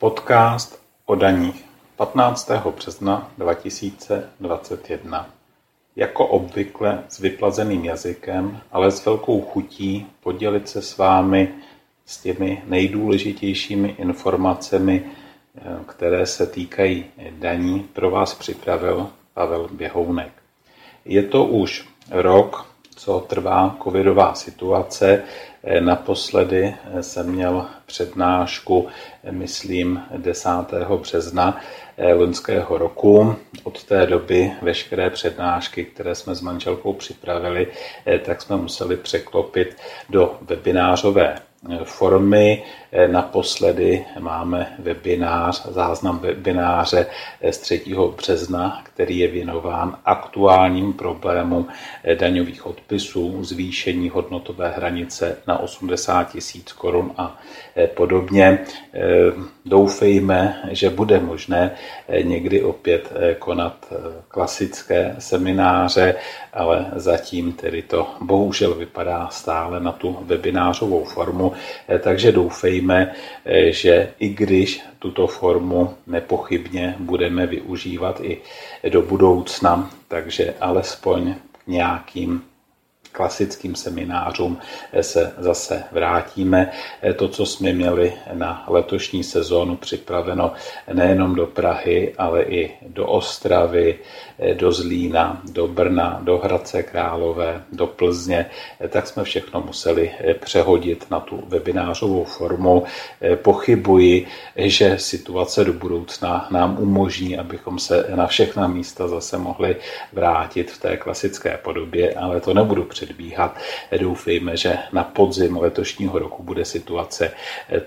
Podcast o daních 15. března 2021. Jako obvykle s vyplazeným jazykem, ale s velkou chutí podělit se s vámi s těmi nejdůležitějšími informacemi, které se týkají daní, pro vás připravil Pavel Běhounek. Je to už rok, co trvá covidová situace. Naposledy jsem měl přednášku, myslím, 10. března loňského roku. Od té doby veškeré přednášky, které jsme s manželkou připravili, tak jsme museli překlopit do webinářové formy. Naposledy máme webinář, záznam webináře z 3. března, který je věnován aktuálním problémům daňových odpisů, zvýšení hodnotové hranice na 80 tisíc korun a podobně. Doufejme, že bude možné někdy opět konat klasické semináře, ale zatím tedy to bohužel vypadá stále na tu webinářovou formu, takže doufejme, že i když tuto formu nepochybně budeme využívat i do budoucna, takže alespoň k nějakým klasickým seminářům se zase vrátíme. To, co jsme měli na letošní sezónu připraveno nejenom do Prahy, ale i do Ostravy, do Zlína, do Brna, do Hradce Králové, do Plzně, tak jsme všechno museli přehodit na tu webinářovou formu. Pochybuji, že situace do budoucna nám umožní, abychom se na všechna místa zase mohli vrátit v té klasické podobě, ale to nebudu předbíhat. Doufejme, že na podzim letošního roku bude situace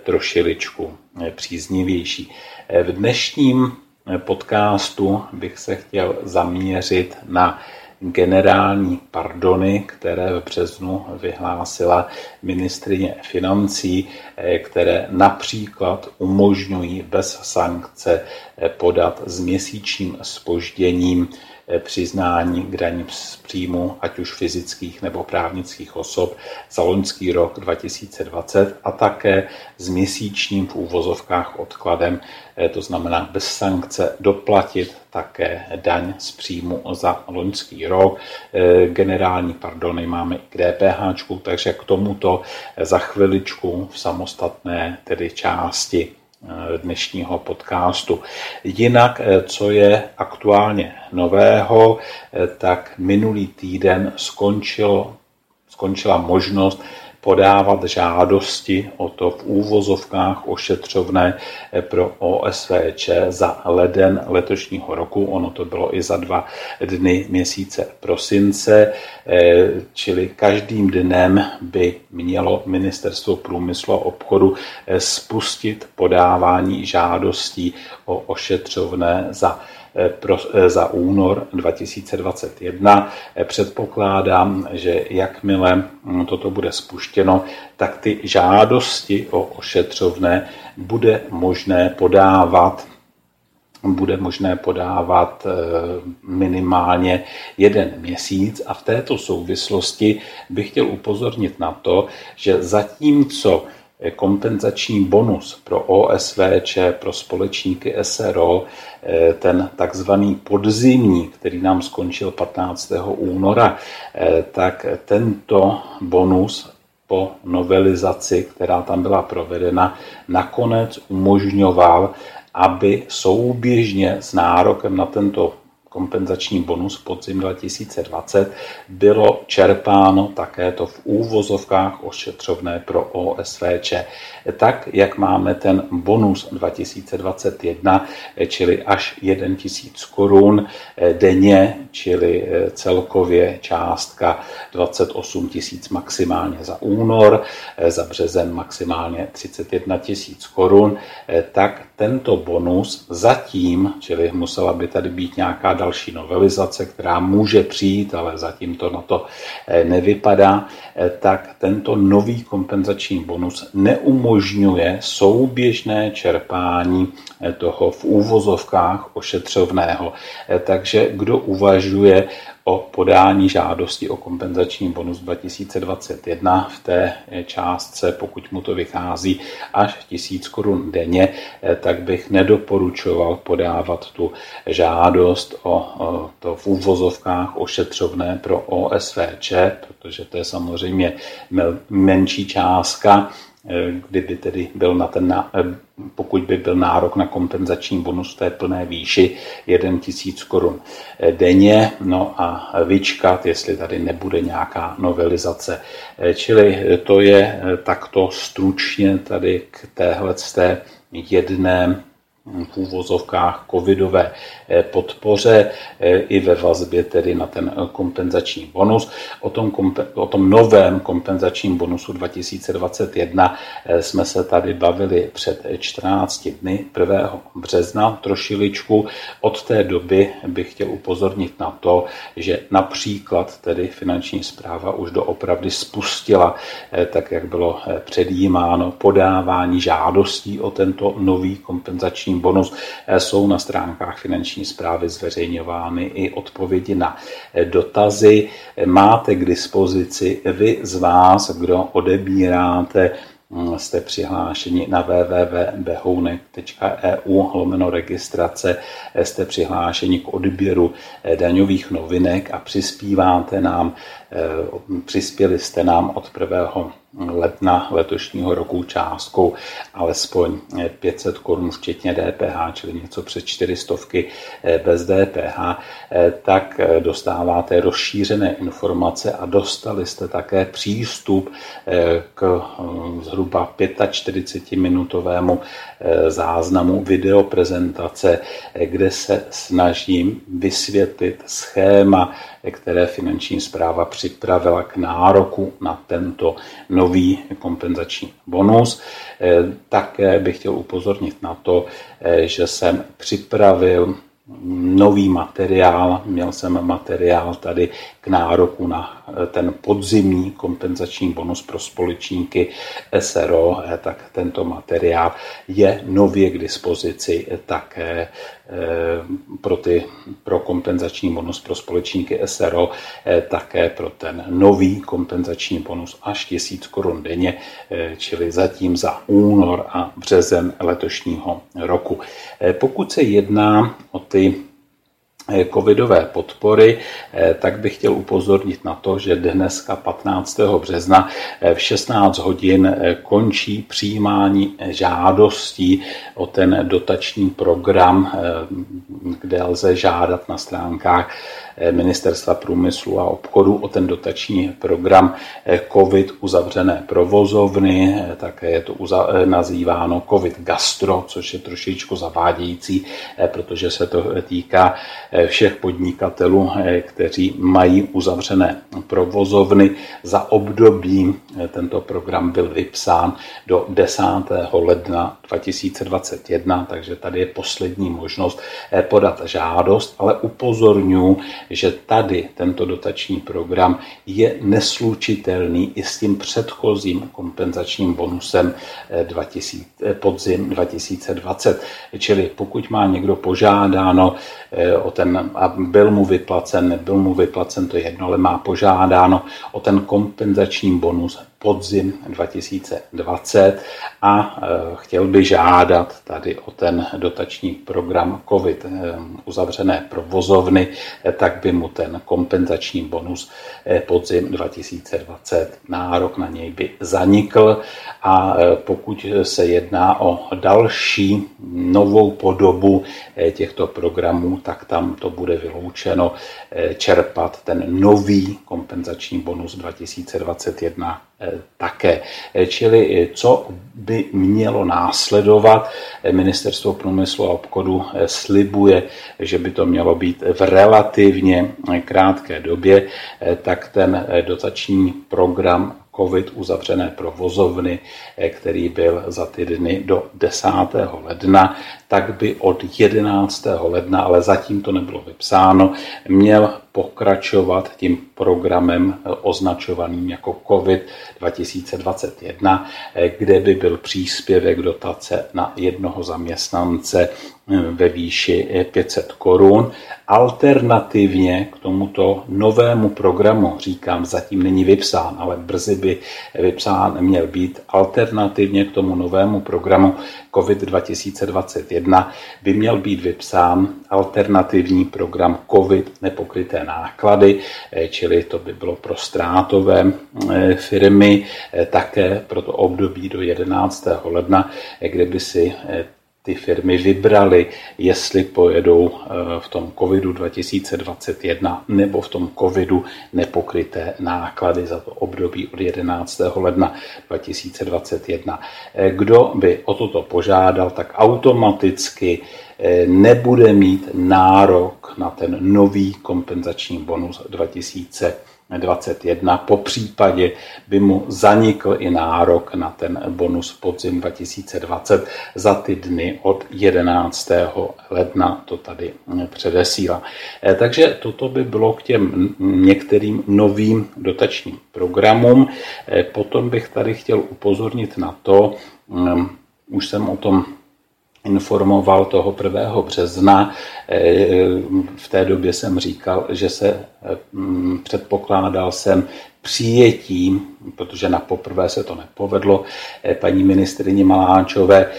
trošiličku příznivější. V dnešním podcastu bych se chtěl zaměřit na generální pardony, které v březnu vyhlásila ministrině financí, které například umožňují bez sankce podat s měsíčním spožděním přiznání k daním z příjmu, ať už fyzických nebo právnických osob za loňský rok 2020 a také s měsíčním v úvozovkách odkladem, to znamená bez sankce doplatit také daň z příjmu za loňský rok. Generální pardony máme i k DPH, takže k tomuto za chviličku v samostatné tedy části dnešního podcastu. Jinak, co je aktuálně nového, tak minulý týden skončilo, skončila možnost podávat žádosti o to v úvozovkách ošetřovné pro OSVČ za leden letošního roku. Ono to bylo i za dva dny měsíce prosince, čili každým dnem by mělo Ministerstvo průmyslu a obchodu spustit podávání žádostí o ošetřovné za pro, za únor 2021. Předpokládám, že jakmile toto bude spuštěno, tak ty žádosti o ošetřovné bude možné podávat bude možné podávat minimálně jeden měsíc a v této souvislosti bych chtěl upozornit na to, že zatímco kompenzační bonus pro OSVČ, pro společníky SRO, ten takzvaný podzimní, který nám skončil 15. února, tak tento bonus po novelizaci, která tam byla provedena, nakonec umožňoval, aby souběžně s nárokem na tento kompenzační bonus podzim 2020 bylo čerpáno také to v úvozovkách ošetřovné pro OSVČ. Tak, jak máme ten bonus 2021, čili až 1 tisíc korun denně, čili celkově částka 28 tisíc maximálně za únor, za březen maximálně 31 tisíc korun, tak tento bonus zatím, čili musela by tady být nějaká další novelizace, která může přijít, ale zatím to na to eh, nevypadá, eh, tak tento nový kompenzační bonus neumožňuje souběžné čerpání eh, toho v úvozovkách ošetřovného. Takže kdo uvažuje o podání žádosti o kompenzační bonus 2021 v té částce, pokud mu to vychází až 1000 korun denně, tak bych nedoporučoval podávat tu žádost o to v úvozovkách ošetřovné pro OSVČ, protože to je samozřejmě menší částka, kdyby tedy byl na ten, pokud by byl nárok na kompenzační bonus té plné výši 1 tisíc korun denně, no a vyčkat, jestli tady nebude nějaká novelizace. Čili to je takto stručně tady k téhle jedné v úvozovkách covidové eh, podpoře eh, i ve vazbě tedy na ten eh, kompenzační bonus. O tom, o tom novém kompenzačním bonusu 2021 jsme se tady bavili před 14 dny, 1. března trošiličku. Od té doby bych chtěl upozornit na to, že například tedy finanční zpráva už doopravdy spustila, tak jak bylo předjímáno, podávání žádostí o tento nový kompenzační finanční bonus, eh, jsou na stránkách finanční zprávy zveřejňovány i odpovědi na eh, dotazy. Máte k dispozici vy z vás, kdo odebíráte hm, jste přihlášeni na www.behounek.eu lomeno registrace, eh, jste přihlášeni k odběru daňových novinek a přispíváte nám, přispěli jste nám od 1 ledna letošního roku částkou alespoň 500 korun včetně DPH, čili něco přes 400 eh, bez DPH, eh, tak eh, dostáváte rozšířené informace a dostali jste také přístup k zhruba 45-minutovému záznamu videoprezentace, kde se snažím vysvětlit schéma které finanční zpráva připravila k nároku na tento nový kompenzační bonus. Eh, také bych chtěl upozornit na to, eh, že jsem připravil nový materiál. Měl jsem materiál tady k nároku na ten podzimní kompenzační bonus pro společníky SRO, eh, tak tento materiál je nově k dispozici také eh, pro, ty, pro kompenzační bonus pro společníky SRO, také pro ten nový kompenzační bonus až 1000 korun denně, čili zatím za únor a březen letošního roku. Pokud se jedná o ty Eh, covidové podpory, eh, tak bych chtěl upozornit na to, že dneska 15. března eh, v 16 hodin končí přijímání žádostí o ten dotační program, kde lze žádat na stránkách Ministerstva průmyslu a obchodu o ten dotační program COVID uzavřené provozovny, také je to nazýváno COVID gastro, což je trošičku zavádějící, protože se to týká všech podnikatelů, kteří mají uzavřené provozovny. Za období tento program byl vypsán do 10. ledna 2021, takže tady je poslední možnost podat žádost, ale upozorňuji, že tady tento dotační program je neslučitelný i s tím předchozím kompenzačním bonusem 2000, eh, eh, podzim 2020. Čili pokud má někdo požádáno eh, o ten, a byl mu vyplacen, nebyl mu vyplacen, to je jedno, ale má požádáno o ten kompenzační bonus podzim 2020 a chtěl by žádat tady o ten dotační program COVID uzavřené provozovny, e, by mu ten kompenzační bonus podzim 2020 nárok na něj by zanikl a pokud se jedná o další novou podobu těchto programů, tak tam to bude vyloučeno čerpat ten nový kompenzační bonus 2021 také. Čili co by mělo následovat, Ministerstvo průmyslu a obchodu slibuje, že by to mělo být v relativně krátké době, tak ten dotační program COVID uzavřené provozovny, který byl za ty dny do 10. ledna, tak by od 11. ledna, ale zatím to nebylo vypsáno, měl pokračovat tím programem označovaným jako COVID 2021, kde by byl příspěvek dotace na jednoho zaměstnance ve výši 500 korun. Alternativně k tomuto novému programu, říkám, zatím není vypsán, ale brzy by vypsán měl být, alternativně k tomu novému programu COVID 2021 by měl být vypsán alternativní program COVID nepokryté náklady, čili to by bylo pro ztrátové eh, firmy eh, také pro to období do 11. ledna, kde by si eh, ty firmy vybrali, jestli pojedou eh, v tom covidu 2021 nebo v tom covidu nepokryté náklady za to období od 11. ledna 2021. Eh, kdo by o toto požádal, tak automaticky eh, nebude mít nárok na ten nový kompenzační bonus 2021 21. Po případě by mu zanikl i nárok na ten bonus podzim 2020 za ty dny od 11. ledna, to tady předesílá. Eh, takže toto by bylo k těm některým novým dotačním programům. Eh, potom bych tady chtěl upozornit na to, mm, už jsem o tom informoval toho 1. března. Eh, v té době jsem říkal, že se mm, předpokládal jsem přijetí, protože na poprvé se to nepovedlo, paní ministrině Maláčové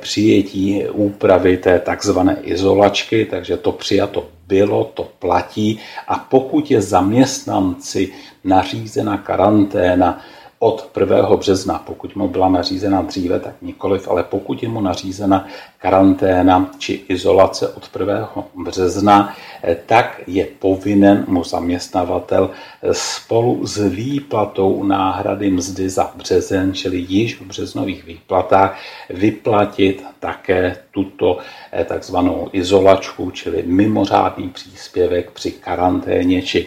přijetí úpravy té takzvané izolačky, takže to přijato bylo, to platí a pokud je zaměstnanci nařízena karanténa od 1. března, pokud mu byla nařízena dříve, tak nikoliv, ale pokud je mu nařízena karanténa či izolace od 1. března, eh, tak je povinen mu zaměstnavatel eh, spolu s výplatou náhrady mzdy za březen, čili již v březnových výplatách, vyplatit také tuto eh, takzvanou izolačku, čili mimořádný příspěvek při karanténě či,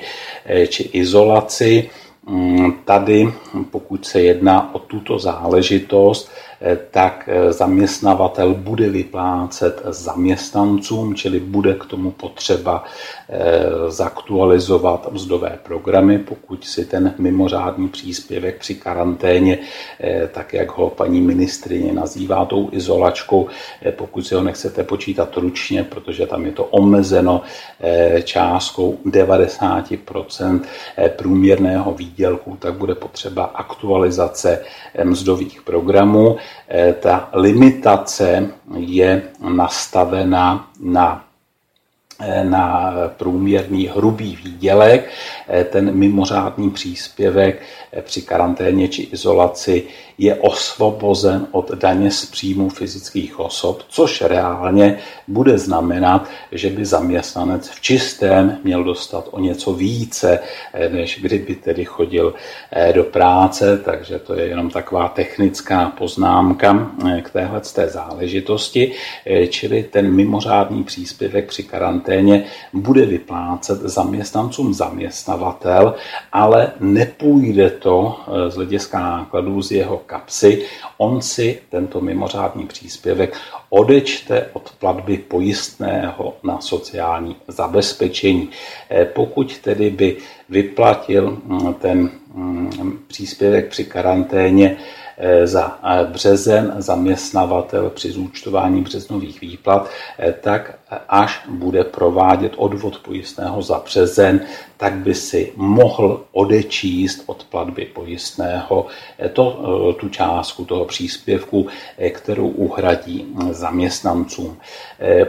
či izolaci. Mm, tady, pokud se jedná o tuto záležitost, tak eh, zaměstnavatel bude vyplácet zaměstnancům, čili bude k tomu potřeba eh, zaktualizovat mzdové programy, pokud si ten mimořádný příspěvek při karanténě, tak jak ho paní ministrině nazývá tou izolačkou, pokud si ho nechcete počítat ručně, protože tam je to omezeno částkou 90% průměrného výdělku, tak bude potřeba aktualizace mzdových programů. Eh, ta limitace je nastavena na na průměrný hrubý výdělek. Eh, ten mimořádný příspěvek při karanténě či izolaci je osvobozen od daně z příjmu fyzických osob, což reálně bude znamenat, že by zaměstnanec v čistém měl dostat o něco více, eh, než kdyby tedy chodil eh, do práce, takže to je jenom taková technická poznámka eh, k téhle té záležitosti, čili ten mimořádný příspěvek při karanténě bude vyplácet zaměstnancům zaměstnavatel, ale nepůjde to z hlediska nákladů z jeho kapsy, on si tento mimořádný příspěvek odečte od platby pojistného na sociální zabezpečení. Eh, pokud tedy by vyplatil mm, ten mm, příspěvek při karanténě Eh, za eh, březen zaměstnavatel při zúčtování březnových výplat, eh, tak až bude provádět odvod pojistného za březen, tak by si mohl odečíst od platby pojistného to, tu částku toho příspěvku, kterou uhradí zaměstnancům.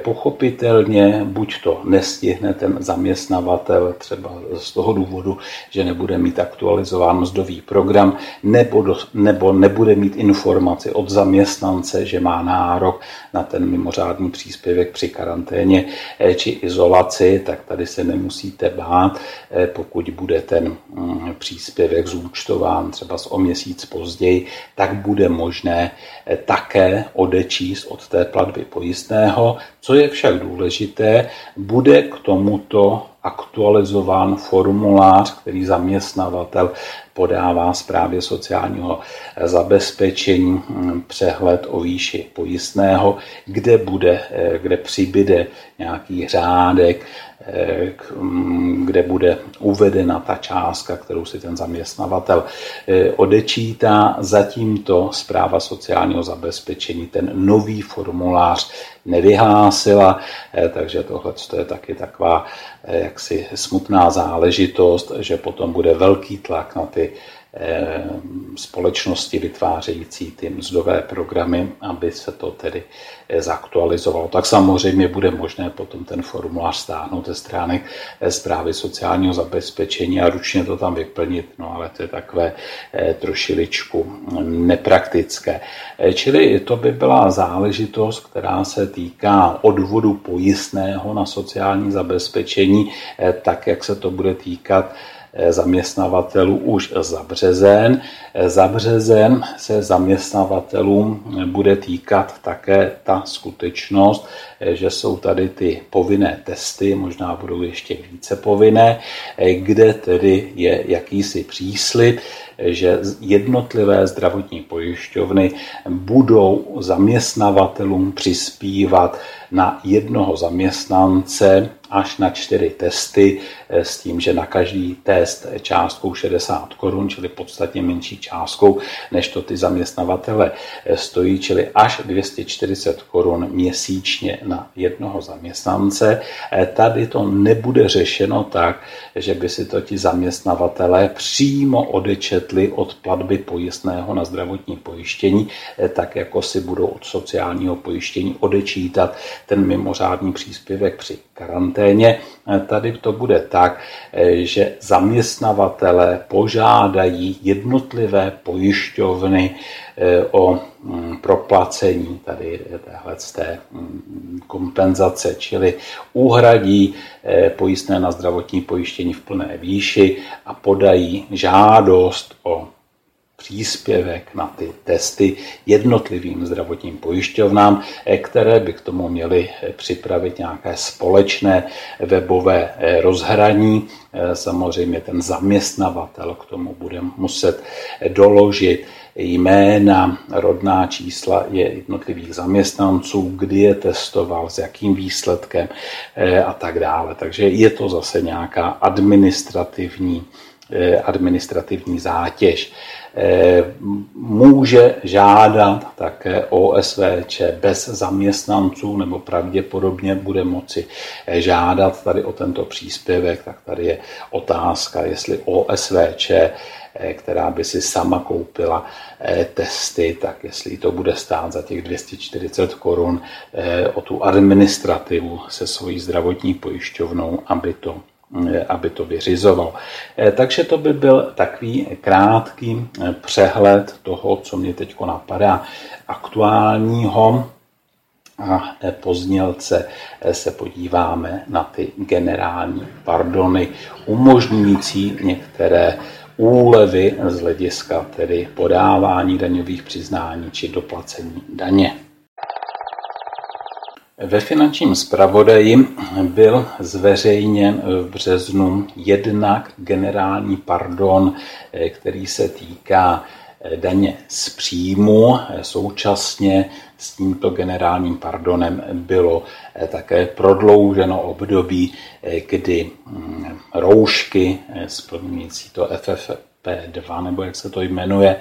Pochopitelně buď to nestihne ten zaměstnavatel třeba z toho důvodu, že nebude mít aktualizován mzdový program, nebo, do, nebo nebude bude mít informaci od zaměstnance, že má nárok na ten mimořádný příspěvek při karanténě eh, či izolaci, tak tady se nemusíte bát, eh, pokud bude ten mm, příspěvek zúčtován třeba o měsíc později, tak bude možné eh, také odečíst od té platby pojistného. Co je však důležité, bude k tomuto aktualizován formulář, který zaměstnavatel podává zprávě sociálního zabezpečení hm, přehled o výši pojistného, kde, bude, eh, kde přibyde nějaký řádek, eh, hm, kde bude uvedena ta částka, kterou si ten zaměstnavatel eh, odečítá. Zatímto zpráva sociálního zabezpečení ten nový formulář nevyhlásila, takže tohle je taky taková jaksi smutná záležitost, že potom bude velký tlak na ty Eh, společnosti vytvářející ty mzdové programy, aby se to tedy eh, zaktualizovalo. Tak samozřejmě bude možné potom ten formulář stáhnout ze stránek eh, zprávy sociálního zabezpečení a ručně to tam vyplnit, no ale to je takové trošiličku nepraktické. Čili to by byla záležitost, která se týká odvodu pojistného na sociální zabezpečení, tak jak se to bude týkat Eh, zaměstnavatelů už za březen. Eh, za březen se zaměstnavatelům bude týkat také ta skutečnost, eh, že jsou tady ty povinné testy, možná budou ještě více povinné, kde tedy je jakýsi příslip, že jednotlivé zdravotní pojišťovny budou zaměstnavatelům přispívat na jednoho zaměstnance až na čtyři testy eh, s tím, že na každý test částkou 60 korun, čili podstatně menší částkou, než to ty zaměstnavatele eh, stojí, čili až 240 korun měsíčně na jednoho zaměstnance. Eh, tady to nebude řešeno tak, že by si to ti zaměstnavatele přímo odečetli od platby pojistného na zdravotní pojištění, tak jako si budou od sociálního pojištění odečítat ten mimořádný příspěvek při karanténě. Tady to bude tak, že zaměstnavatele požádají jednotlivé pojišťovny eh, o proplacení tady téhle té mm, kompenzace, čili uhradí eh, pojistné na zdravotní pojištění v plné výši a podají žádost o příspěvek na ty testy jednotlivým zdravotním pojišťovnám, eh, které by k tomu měly eh, připravit nějaké společné webové eh, rozhraní. Samozřejmě ten zaměstnavatel k tomu bude muset doložit jména, rodná čísla je jednotlivých zaměstnanců, kdy je testoval, s jakým výsledkem a tak dále. Takže je to zase nějaká administrativní, administrativní zátěž. Eh, může žádat také OSVČ bez zaměstnanců nebo pravděpodobně bude moci eh, žádat tady o tento příspěvek, tak tady je otázka, jestli OSVČ eh, která by si sama koupila testy, tak jestli to bude stát za těch 240 korun o tu administrativu se svojí zdravotní pojišťovnou, aby to aby to vyřizoval. Eh, takže to by byl takový krátký eh, přehled toho, co mě teď napadá aktuálního. A pozdělce se podíváme na ty generální pardony, umožňující některé úlevy z hlediska tedy podávání daňových přiznání či doplacení daně. Ve finančním zpravodaji byl zveřejněn v březnu jednak generální pardon, eh, který se týká eh, daně z příjmu. Současně s tímto generálním pardonem bylo eh, také prodlouženo období, kdy mm, roušky splňující to FFP P2, nebo jak se to jmenuje,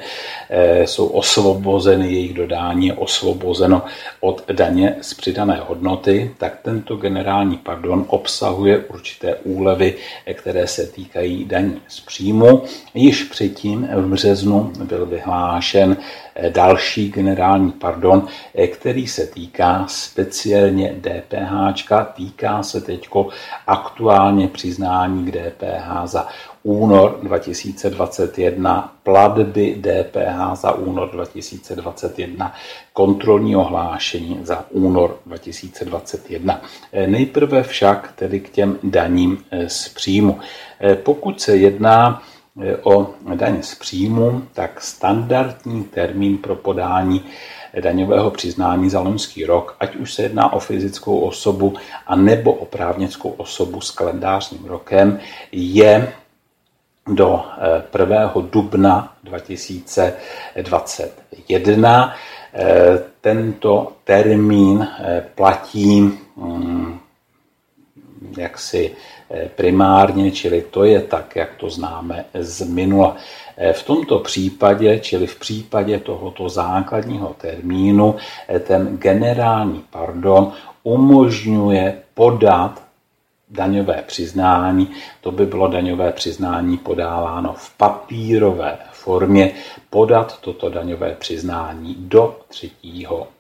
eh, jsou osvobozeny, jejich dodání je osvobozeno od daně z přidané hodnoty, tak tento generální pardon obsahuje určité úlevy, eh, které se týkají daní z příjmu. Již předtím v březnu byl vyhlášen eh, další generální pardon, který se týká speciálně DPH, týká se teď aktuálně přiznání k DPH za únor 2021, platby DPH za únor 2021, kontrolní ohlášení za únor 2021. Eh, nejprve však tedy k těm daním eh, z příjmu. Eh, pokud se jedná o daň z příjmu, tak standardní termín pro podání daňového přiznání za loňský rok, ať už se jedná o fyzickou osobu a nebo o právnickou osobu s kalendářním rokem, je do 1. dubna 2021. Tento termín platí mm, jaksi eh, primárně, čili to je tak, jak to známe z minula. Eh, v tomto případě, čili v případě tohoto základního termínu, eh, ten generální pardon umožňuje podat daňové přiznání. To by bylo daňové přiznání podáváno v papírové formě, podat toto daňové přiznání do 3.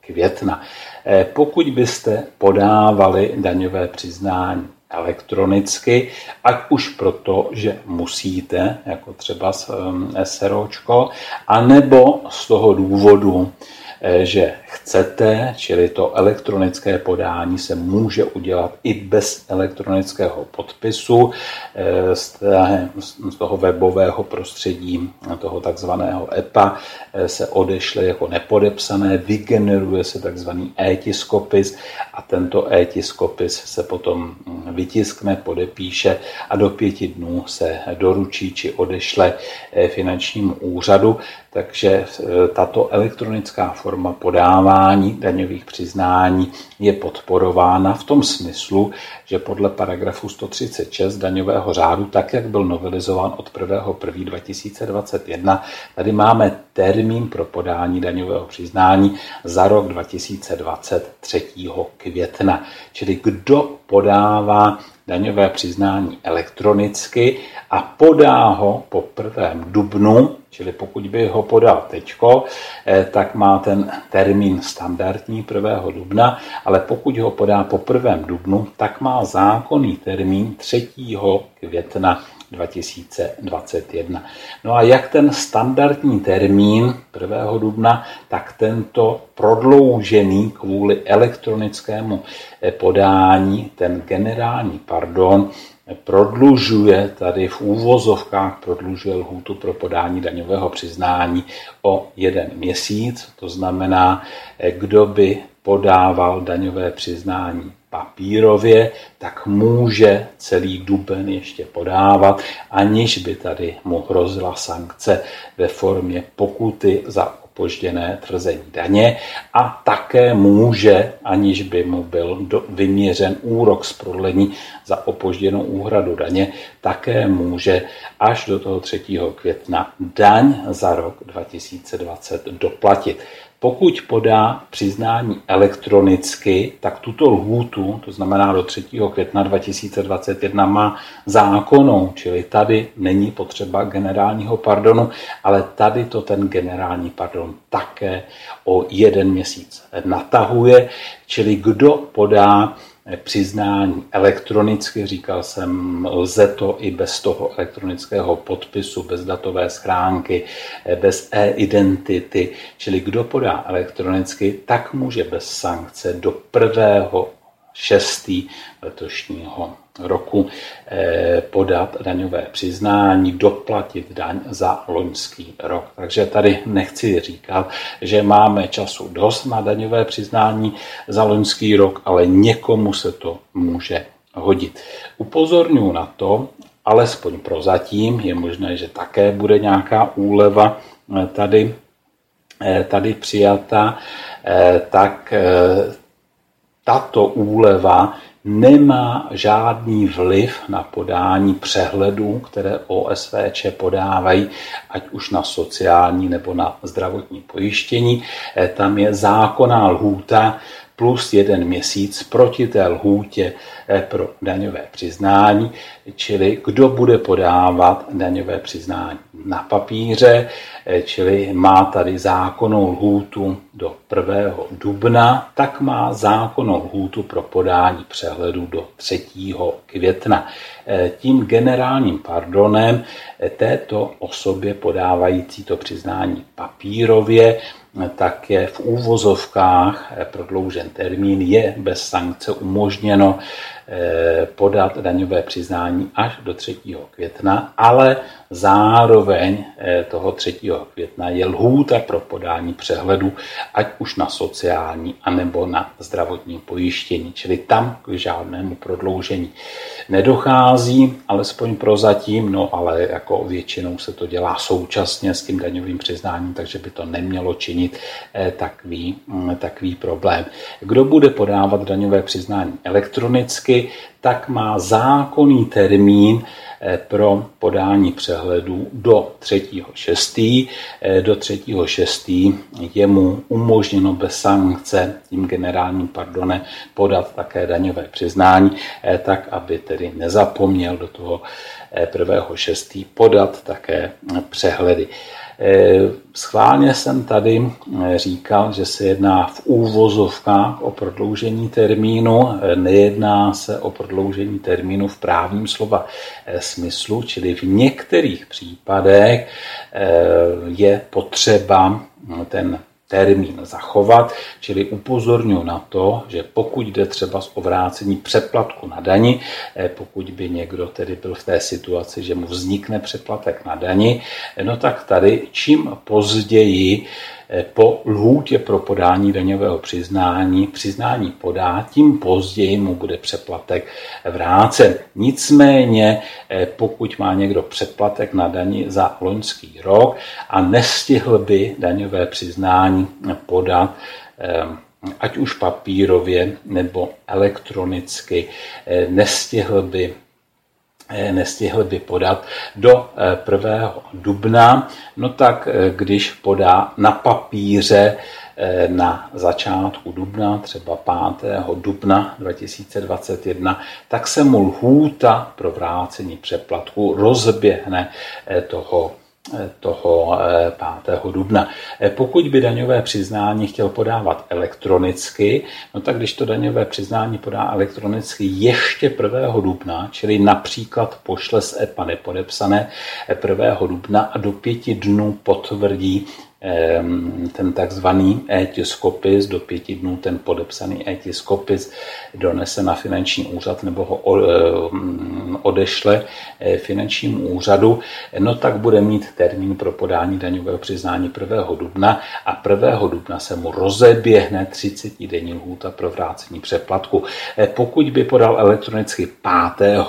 května. Pokud byste podávali daňové přiznání elektronicky, ať už proto, že musíte, jako třeba SROčko, anebo z toho důvodu, Eh, že chcete, čili to elektronické podání se může udělat i bez elektronického podpisu eh, z toho webového prostředí, toho takzvaného EPA eh, se odešle jako nepodepsané, vygeneruje se takzvaný e-tiskopis a tento e-tiskopis se potom hm, vytiskne, podepíše a do pěti dnů se doručí či odešle finančnímu úřadu. Takže e, tato elektronická forma podávání daňových přiznání je podporována v tom smyslu, že podle paragrafu 136 daňového řádu, tak jak byl novelizován od 1. 2021, tady máme termín pro podání daňového přiznání za rok 2023. května. Čili kdo podává daňové přiznání elektronicky a podá ho po 1. dubnu, čili pokud by ho podal teďko, eh, tak má ten termín standardní 1. dubna, ale pokud ho podá po 1. dubnu, tak má zákonný termín 3. května 2021. No a jak ten standardní termín 1. dubna, tak tento prodloužený kvůli elektronickému eh, podání, ten generální pardon, prodlužuje tady v úvozovkách prodlužuje lhůtu pro podání daňového přiznání o jeden měsíc. To znamená, eh, kdo by podával daňové přiznání papírově, tak může celý duben ještě podávat, aniž by tady mu hrozila sankce ve formě pokuty za opožděné tvrzení daně a také může, aniž by mu byl vyměřen úrok z prodlení za opožděnou úhradu daně, také může až do toho 3. května daň za rok 2020 doplatit. Pokud podá přiznání elektronicky, tak tuto lhůtu, to znamená do 3. května 2021, má zákonou, čili tady není potřeba generálního pardonu, ale tady to ten generální pardon také o jeden měsíc natahuje, čili kdo podá přiznání elektronicky, říkal jsem, lze to i bez toho elektronického podpisu, bez datové schránky, bez e-identity, čili kdo podá elektronicky, tak může bez sankce do prvého 6. letošního roku eh, podat daňové přiznání, doplatit daň za loňský rok. Takže tady nechci říkat, že máme času dost na daňové přiznání za loňský rok, ale někomu se to může hodit. Upozorňuji na to, alespoň prozatím, je možné, že také bude nějaká úleva eh, tady, eh, tady přijata, tak tato úleva nemá žádný vliv na podání přehledů, které OSVČ podávají, ať už na sociální nebo na zdravotní pojištění. Eh, tam je zákonná lhůta plus jeden měsíc proti té lhůtě eh, pro daňové přiznání, čili kdo bude podávat daňové přiznání na papíře, eh, čili má tady zákonnou lhůtu do 1. dubna, tak má zákonnou lhůtu pro podání přehledu do 3. května. Eh, tím generálním pardonem této osobě podávající to přiznání papírově tak je v úvozovkách prodloužen termín, je bez sankce umožněno eh, podat daňové přiznání až do 3. května, ale zároveň eh, toho 3. května je lhůta pro podání přehledu ať už na sociální, anebo na zdravotní pojištění. Čili tam k žádnému prodloužení nedochází, alespoň prozatím, no ale jako většinou se to dělá současně s tím daňovým přiznáním, takže by to nemělo činit eh, takový, mm, takový problém. Kdo bude podávat daňové přiznání elektronicky, tak má zákonný termín eh, pro podání přehledu do 3.6. Eh, do 3.6. je mu umožněno bez sankce tím generálním pardone podat také daňové přiznání, eh, tak aby tedy nezapomněl do toho 1.6. podat také přehledy. Eh, schválně jsem tady eh, říkal, že se jedná v úvozovkách o prodloužení termínu, eh, nejedná se o prodloužení termínu v právním slova smyslu, čili v některých případech je potřeba ten termín zachovat, čili upozorňuji na to, že pokud jde třeba o vrácení přeplatku na dani, eh, pokud by někdo tedy byl v té situaci, že mu vznikne přeplatek na dani, eh, no tak tady čím později po lhůtě pro podání daňového přiznání, přiznání podá, tím později mu bude přeplatek vrácen. Nicméně, eh, pokud má někdo přeplatek na dani za loňský rok a nestihl by daňové přiznání podat, eh, ať už papírově nebo elektronicky, eh, nestihl by Eh, nestihl by podat do 1. Eh, dubna, no tak eh, když podá na papíře na začátku dubna, třeba 5. dubna 2021, tak se mu lhůta pro vrácení přeplatku rozběhne toho toho 5. Eh, dubna. Eh, pokud by daňové přiznání chtěl podávat elektronicky, no tak když to daňové přiznání podá elektronicky ještě 1. dubna, čili například pošle z EPA nepodepsané 1. dubna a do pěti dnů potvrdí ten takzvaný e-tiskopis, do pěti dnů ten podepsaný e-tiskopis donese na finanční úřad nebo ho odešle e, finančnímu úřadu, no tak bude mít termín pro podání daňového přiznání 1. dubna a 1. dubna se mu rozeběhne 30 denní lhůta pro vrácení přeplatku. E, pokud by podal elektronicky 5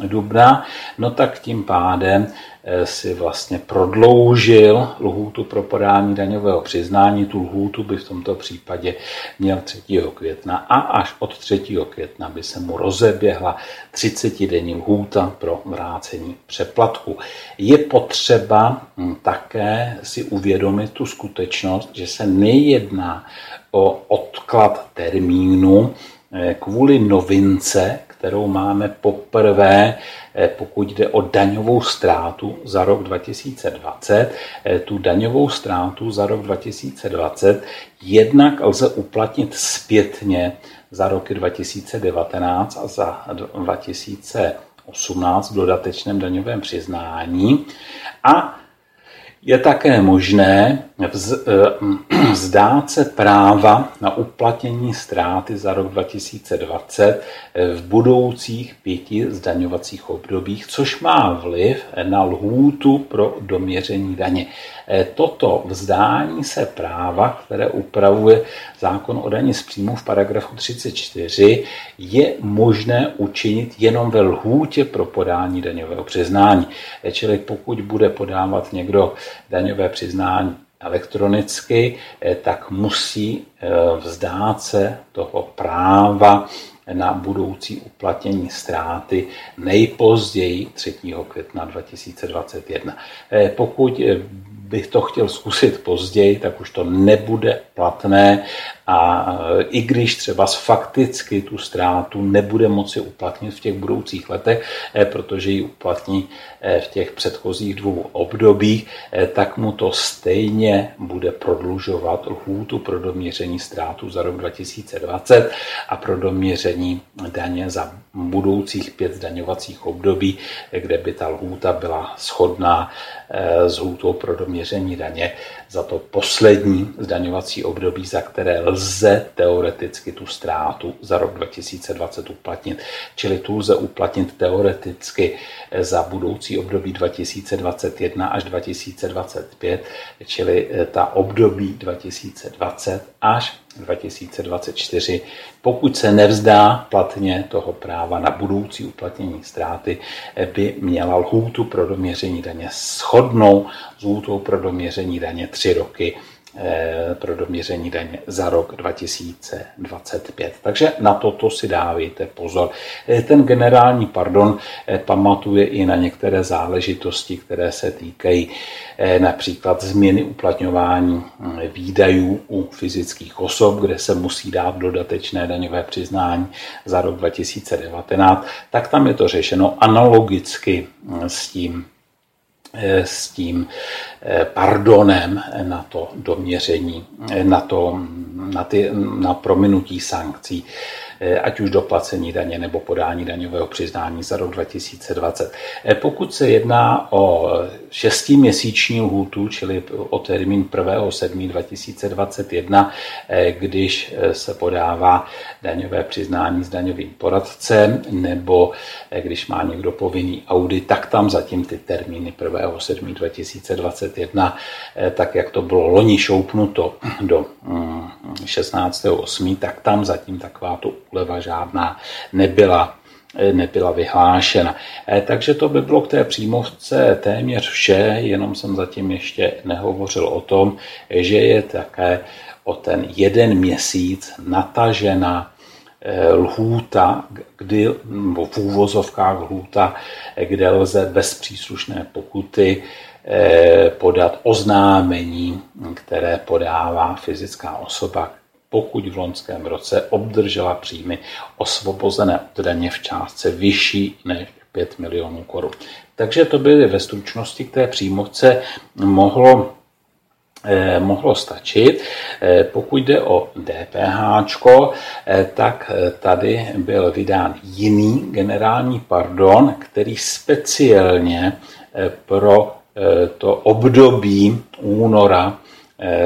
dubna, no tak tím pádem eh, si vlastně prodloužil lhůtu pro podání daňového přiznání. Tu lhůtu by v tomto případě měl 3. května a až od 3. května by se mu rozeběhla 30-denní lhůta pro vrácení přeplatku. Je potřeba hm, také si uvědomit tu skutečnost, že se nejedná o odklad termínu eh, kvůli novince, kterou máme poprvé, eh, pokud jde o daňovou ztrátu za rok 2020. Eh, tu daňovou ztrátu za rok 2020 jednak lze uplatnit zpětně za roky 2019 a za 2018 v dodatečném daňovém přiznání a je také možné vzdát eh, se práva na uplatnění ztráty za rok 2020 eh, v budoucích pěti zdaňovacích obdobích, což má vliv na lhůtu pro doměření daně. Eh, toto vzdání se práva, které upravuje zákon o daní z příjmu v paragrafu 34, je možné učinit jenom ve lhůtě pro podání daňového přiznání. Čili pokud bude podávat někdo daňové přiznání elektronicky, eh, tak musí eh, vzdát se toho práva na budoucí uplatnění ztráty nejpozději 3. května 2021. Eh, pokud bych to chtěl zkusit později, tak už to nebude platné a i když třeba fakticky tu ztrátu nebude moci uplatnit v těch budoucích letech, protože ji uplatní v těch předchozích dvou obdobích, eh, tak mu to stejně bude prodlužovat lhůtu pro doměření ztrátu za rok 2020 a pro doměření daně za budoucích pět zdaňovacích období, kde by ta lhůta byla shodná eh, s hůtou pro doměření daně za to poslední zdaňovací období, za které lze teoreticky tu ztrátu za rok 2020 uplatnit. Čili tu lze uplatnit teoreticky eh, za budoucí období 2021 až 2025, čili ta období 2020 až 2024, pokud se nevzdá platně toho práva na budoucí uplatnění ztráty, by měla lhůtu pro doměření daně shodnou s lhůtou pro doměření daně tři roky. Eh, pro doměření daně za rok 2025. Takže na toto si dávejte pozor. Eh, ten generální pardon eh, pamatuje i na některé záležitosti, které se týkají například změny uplatňování hm, výdajů u fyzických osob, kde se musí dát dodatečné daňové přiznání za rok 2019, tak tam je to řešeno analogicky hm, s tím Eh, s tím eh, pardonem na to doměření, na, to, na, ty, na prominutí sankcí. Eh, ať už doplacení daně nebo podání daňového přiznání za rok 2020. Eh, pokud se jedná o šestiměsíční lhůtu, čili o termín 1.7.2021, eh, když se podává daňové přiznání s daňovým poradcem, nebo když má někdo povinný audit, tak tam zatím ty termíny 1.7.2021, tak jak to bylo loni šoupnuto do 16.8., mm, tak tam zatím takováto úleva žádná nebyla nebyla vyhlášena. Eh, takže to by bylo k té přímovce téměř vše, jenom jsem zatím ještě nehovořil o tom, že je také o ten jeden měsíc natažena eh, lhůta, kdy, v úvozovkách lhůta, kde lze bez příslušné pokuty eh, podat oznámení, které podává fyzická osoba pokud v loňském roce obdržela příjmy osvobozené od daně v částce vyšší než 5 milionů korun. Takže to byly ve stručnosti k té příjmovce mohlo eh, mohlo stačit. Eh, pokud jde o DPH, eh, tak tady byl vydán jiný generální pardon, který speciálně pro to období února Eh,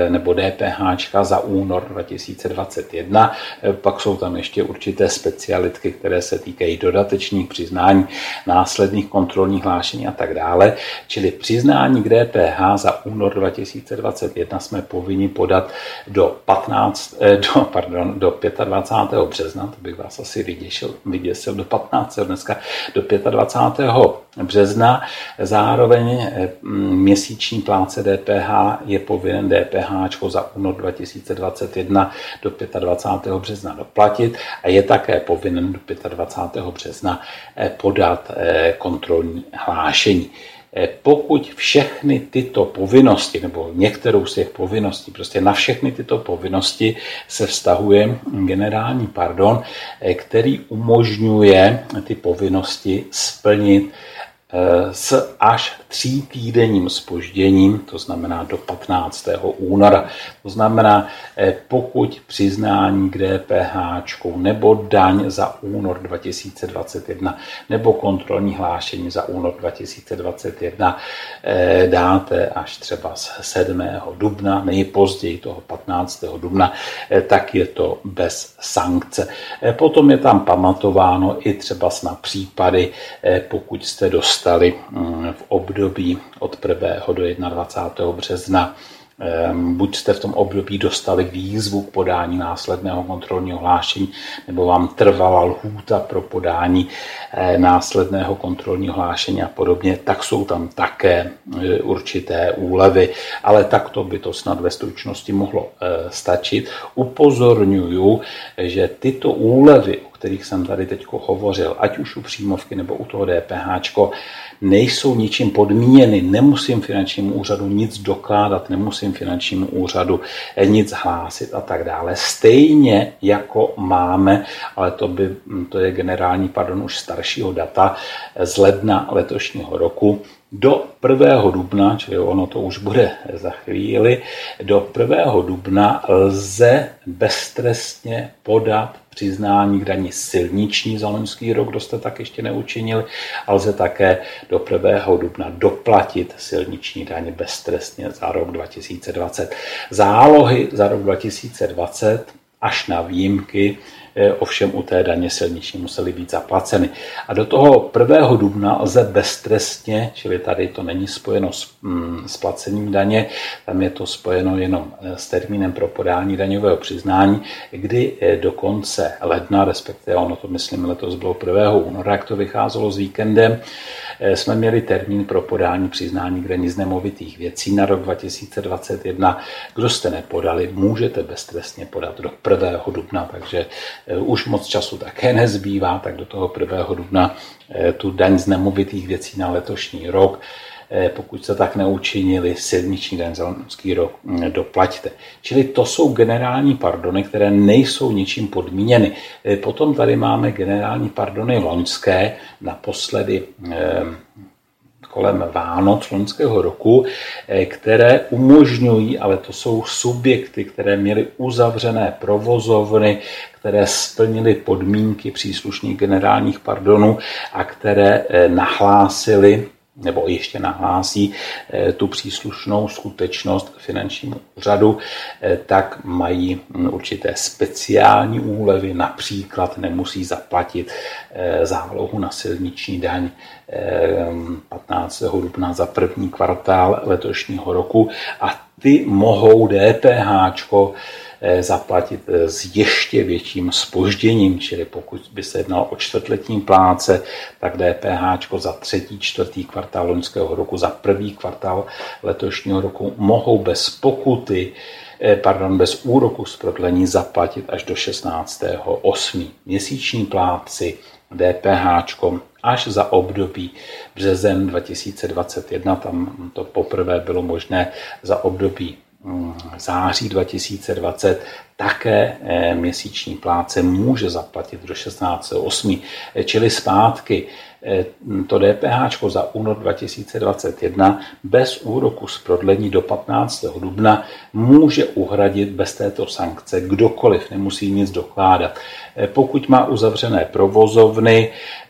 nebo DPH za únor 2021. Eh, pak jsou tam ještě určité specialitky, které se týkají dodatečných přiznání, následných kontrolních hlášení a tak dále. Čili přiznání k DPH za únor 2021 jsme povinni podat do, 15, eh, do, pardon, do 25. března, to bych vás asi vyděšil, vyděsil do 15. dneska, do 25. března. Zároveň měsíční pláce DPH je povinen DPH DPH za únor 2021 do 25. března doplatit a je také povinen do 25. března eh, podat eh, kontrolní hlášení. Eh, pokud všechny tyto povinnosti, nebo některou z těch povinností, prostě na všechny tyto povinnosti se vztahuje generální pardon, který umožňuje ty povinnosti splnit s až tří týdenním spožděním, to znamená do 15. února. To znamená, eh, pokud přiznání k DPH nebo daň za únor 2021 nebo kontrolní hlášení za únor 2021 eh, dáte až třeba z 7. dubna, nejpozději toho 15. dubna, eh, tak je to bez sankce. Potom je tam pamatováno i třeba na případy, pokud jste dostali mm, v období od 1. do 21. března. Ehm, buď jste v tom období dostali výzvu k podání následného kontrolního hlášení, nebo vám trvala lhůta pro podání eh, následného kontrolního hlášení a podobně, tak jsou tam také eh, určité úlevy, ale takto by to snad ve stručnosti mohlo eh, stačit. Upozorňuju, že tyto úlevy, kterých jsem tady teď hovořil, ať už u příjmovky nebo u toho DPH, nejsou ničím podmíněny. Nemusím finančnímu úřadu nic dokládat, nemusím finančnímu úřadu nic hlásit a tak dále. Stejně jako máme, ale to, by, to je generální pardon už staršího data z ledna letošního roku, do 1. dubna, čili ono to už bude za chvíli, do 1. dubna lze beztrestně podat přiznání k daní silniční za loňský rok, kdo jste tak ještě neučinili, a lze také do 1. dubna doplatit silniční daně beztrestně za rok 2020. Zálohy za rok 2020 až na výjimky ovšem u té daně silniční musely být zaplaceny. A do toho 1. dubna lze beztrestně, čili tady to není spojeno s, mm, s placením daně, tam je to spojeno jenom eh, s termínem pro podání daňového přiznání, kdy eh, do konce ledna, respektive ono to myslím letos bylo 1. února, jak to vycházelo s víkendem, jsme měli termín pro podání přiznání k daní z nemovitých věcí na rok 2021. Kdo jste nepodali, můžete beztrestně podat do 1. dubna, takže Eh, už moc času také nezbývá, tak do toho 1. dubna eh, tu daň z nemovitých věcí na letošní rok eh, pokud se tak neučinili, silniční daň za loňský rok mm, doplaťte. Čili to jsou generální pardony, které nejsou ničím podmíněny. Potom tady máme generální pardony loňské, naposledy kolem Vánoc loňského roku, eh, které umožňují, ale to jsou subjekty, které měly uzavřené provozovny, které splnily podmínky příslušných generálních pardonů a které eh, nahlásili nebo ještě nahlásí eh, tu příslušnou skutečnost finančnímu úřadu, eh, tak mají hm, určité speciální úlevy, například nemusí zaplatit eh, zálohu na silniční daň 15. dubna za první kvartál letošního roku a ty mohou DPH zaplatit eh, s ještě větším spožděním, čili pokud by se jednalo o čtvrtletní pláce, tak DPH za třetí, čtvrtý kvartál loňského roku, za první kvartál letošního roku mohou bez pokuty eh, pardon, bez úroku z prodlení zaplatit až do 16.8. Měsíční pláci DPH až za období březen 2021, tam to poprvé bylo možné za období září 2020 také eh, měsíční pláce může zaplatit do 16.8. Čili zpátky Eh, to DPH za únor 2021 bez úroku z prodlení do 15. dubna může uhradit bez této sankce kdokoliv, nemusí nic dokládat. Eh, pokud má uzavřené provozovny, eh,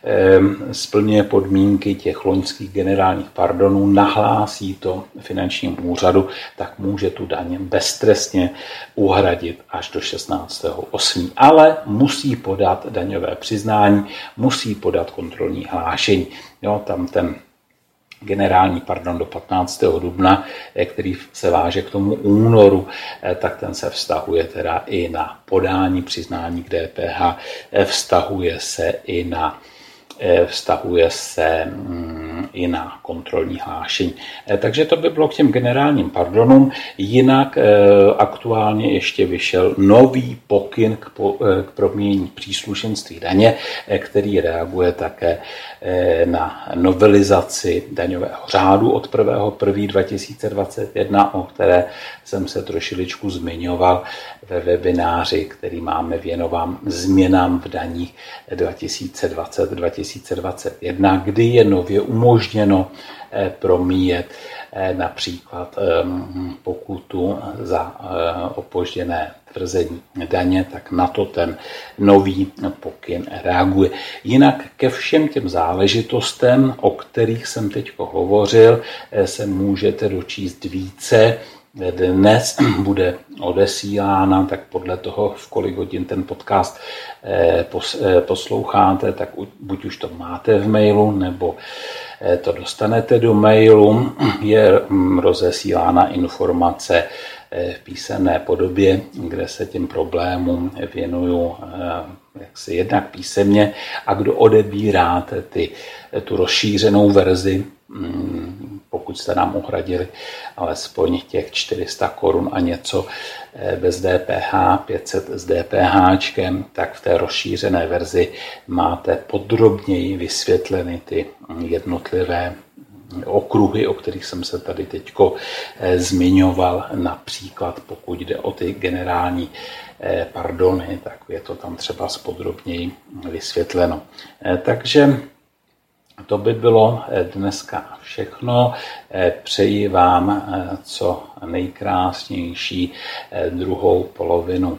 splňuje podmínky těch loňských generálních pardonů, nahlásí to finančním úřadu, tak může tu daň beztrestně uhradit až do 16.8. Ale musí podat daňové přiznání, musí podat kontrolní hlášení hlášení. Jo, tam ten generální pardon do 15. dubna, eh, který se váže k tomu únoru, eh, tak ten se vztahuje teda i na podání přiznání k DPH, eh, vztahuje se i na vztahuje se mm, i na kontrolní hlášení. Takže to by bylo k těm generálním pardonům. Jinak aktuálně ještě vyšel nový pokyn k, po, proměnění příslušenství daně, který reaguje také na novelizaci daňového řádu od 1.1.2021, o které jsem se trošičku zmiňoval ve webináři, který máme věnován změnám v daních 2020-2021, kdy je nově umožněno eh, promíjet eh, například ehm, pokutu za eh, opožděné tvrzení daně, tak na to ten nový pokyn reaguje. Jinak ke všem těm záležitostem, o kterých jsem teď hovořil, se můžete dočíst více dnes bude odesílána, tak podle toho, v kolik hodin ten podcast eh, eh, posloucháte, tak buď už to máte v mailu, nebo eh, to dostanete do mailu, je mm, rozesílána informace v písemné podobě, kde se těm problémům věnuju jak si jednak písemně a kdo odebíráte ty, tu rozšířenou verzi, mm, pokud jste nám uhradili alespoň těch 400 korun a něco eh, bez DPH, 500 s DPH, tak v té rozšířené verzi máte podrobněji vysvětleny ty jednotlivé okruhy, o kterých jsem se tady teď eh, zmiňoval, například pokud jde o ty generální eh, pardony, tak je to tam třeba spodrobněji vysvětleno. Takže To by bylo dneska všechno. Přeji vám co nejkrásnější druhou polovinu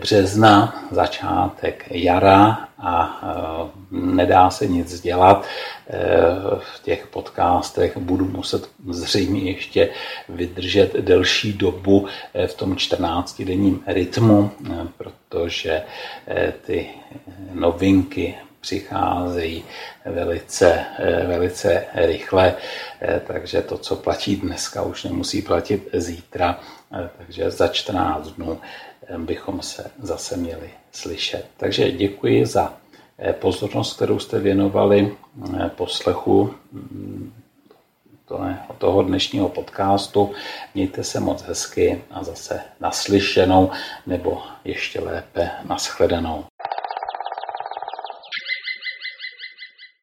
března, začátek jara a e, nedá se nic dělat. E, v těch podcastech budu muset zřejmě ještě vydržet delší dobu e, v tom 14-denním rytmu, protože ty novinky přicházejí velice, velice rychle, takže to, co platí dneska, už nemusí platit zítra, takže za 14 dnů bychom se zase měli slyšet. Takže děkuji za eh, pozornost, kterou jste věnovali eh, poslechu mm, toho dnešního podcastu. Mějte se moc hezky a zase naslyšenou nebo ještě lépe nashledanou.